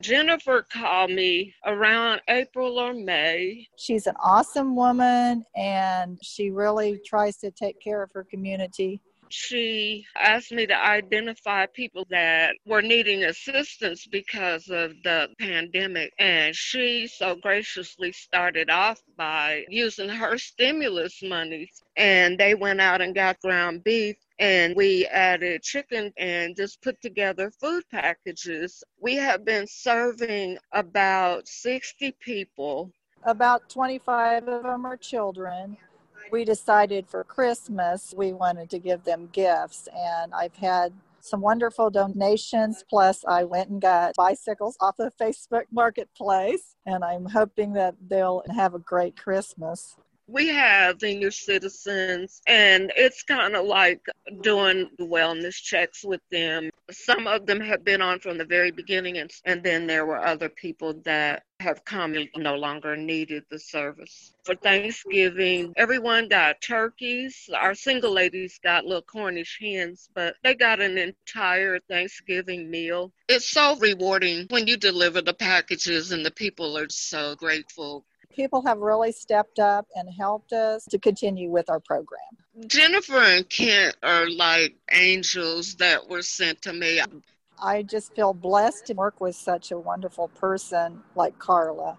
Jennifer called me around April or May. She's an awesome woman and she really tries to take care of her community. She asked me to identify people that were needing assistance because of the pandemic. And she so graciously started off by using her stimulus money. And they went out and got ground beef and we added chicken and just put together food packages. We have been serving about 60 people. About 25 of them are children. We decided for Christmas we wanted to give them gifts, and I've had some wonderful donations. Plus, I went and got bicycles off the Facebook Marketplace, and I'm hoping that they'll have a great Christmas we have senior citizens, and it's kind of like doing wellness checks with them. Some of them have been on from the very beginning, and, and then there were other people that have come and no longer needed the service. For Thanksgiving, everyone got turkeys. Our single ladies got little Cornish hens, but they got an entire Thanksgiving meal. It's so rewarding when you deliver the packages and the people are so grateful people have really stepped up and helped us to continue with our program. Jennifer and Kent are like angels that were sent to me. I just feel blessed to work with such a wonderful person like Carla.